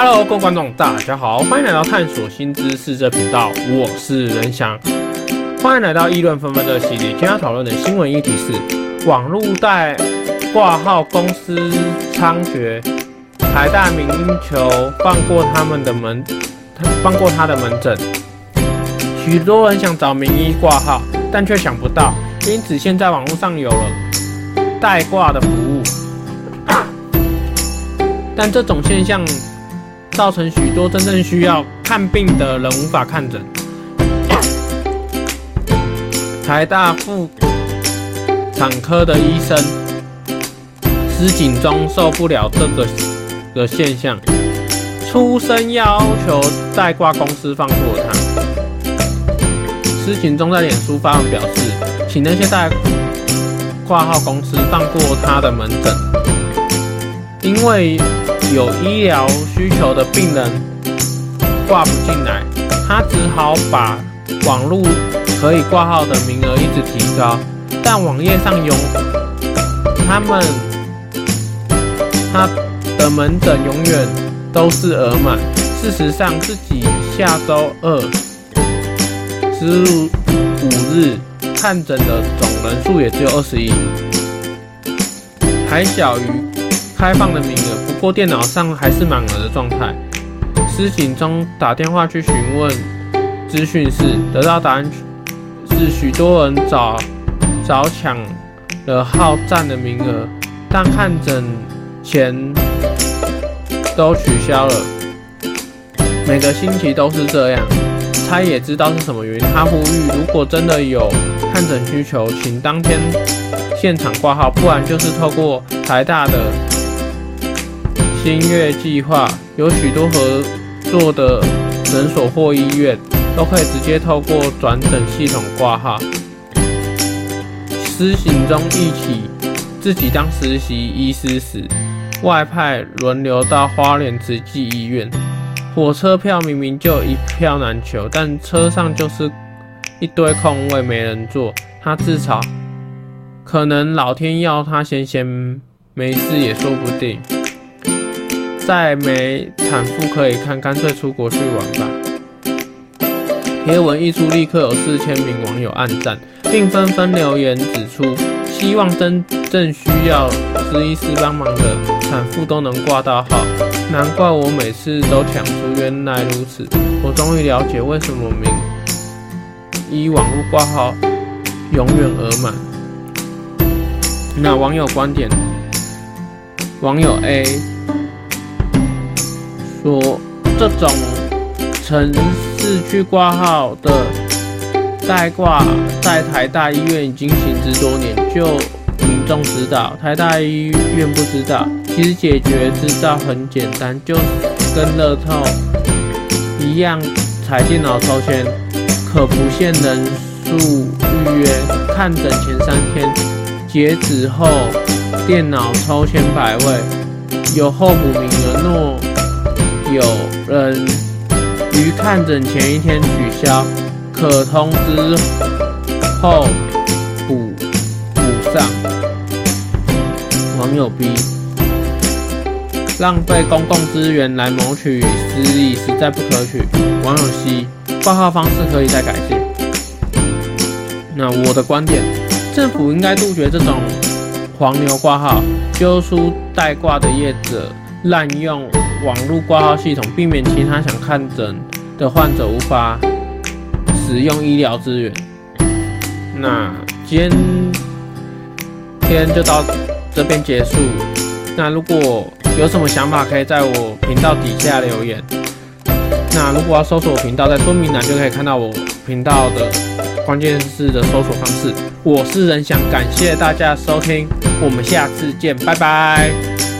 Hello，各位观众，大家好，欢迎来到探索新知识这频道，我是仁翔，欢迎来到议论纷纷的系列。今天要讨论的新闻议题是网络代挂号公司猖獗，台大明求放过他们的门，放过他的门诊。许多人想找名医挂号，但却想不到，因此现在网络上有了代挂的服务，但这种现象。造成许多真正需要看病的人无法看诊。台大妇产科的医生施景忠受不了这个的现象，出声要求代挂公司放过他。施景忠在脸书发文表示，请那些代挂号公司放过他的门诊，因为。有医疗需求的病人挂不进来，他只好把网络可以挂号的名额一直提高，但网页上有他们他的门诊永远都是额满。事实上，自己下周二十五日看诊的总人数也只有二十一，还小于开放的名额。不过电脑上还是满额的状态。施景中打电话去询问资讯室，得到答案是许多人早早抢了号站的名额，但看诊前都取消了。每个星期都是这样，他也知道是什么原因。他呼吁，如果真的有看诊需求，请当天现场挂号，不然就是透过台大的。新月计划有许多合作的诊所或医院，都可以直接透过转诊系统挂号。施行中一起自己当实习医师时，外派轮流到花莲慈济医院，火车票明明就一票难求，但车上就是一堆空位没人坐。他自嘲，可能老天要他闲闲没事也说不定。再没产妇可以看，干脆出国去玩吧。贴文一出，立刻有四千名网友按赞，并纷纷留言指出，希望真正需要施医师帮忙的产妇都能挂到号。难怪我每次都抢出，原来如此，我终于了解为什么名医网络挂号永远额满。那网友观点，网友 A。说这种城市去挂号的代挂，在台大医院已经行之多年，就民众知道，台大医院不知道。其实解决之道很简单，就跟乐透一样，踩电脑抽签，可不限人数预约。看诊前三天，截止后电脑抽签百位，有候补名额。若有人于看诊前一天取消，可通知后补补上。网友 B 浪费公共资源来谋取私利，实在不可取。网友 C 挂号方式可以再改进。那我的观点，政府应该杜绝这种黄牛挂号，揪出代挂的业者滥用。网络挂号系统，避免其他想看诊的患者无法使用医疗资源。那今天就到这边结束。那如果有什么想法，可以在我频道底下留言。那如果要搜索我频道，在说明栏就可以看到我频道的关键字的搜索方式。我是仁翔，感谢大家收听，我们下次见，拜拜。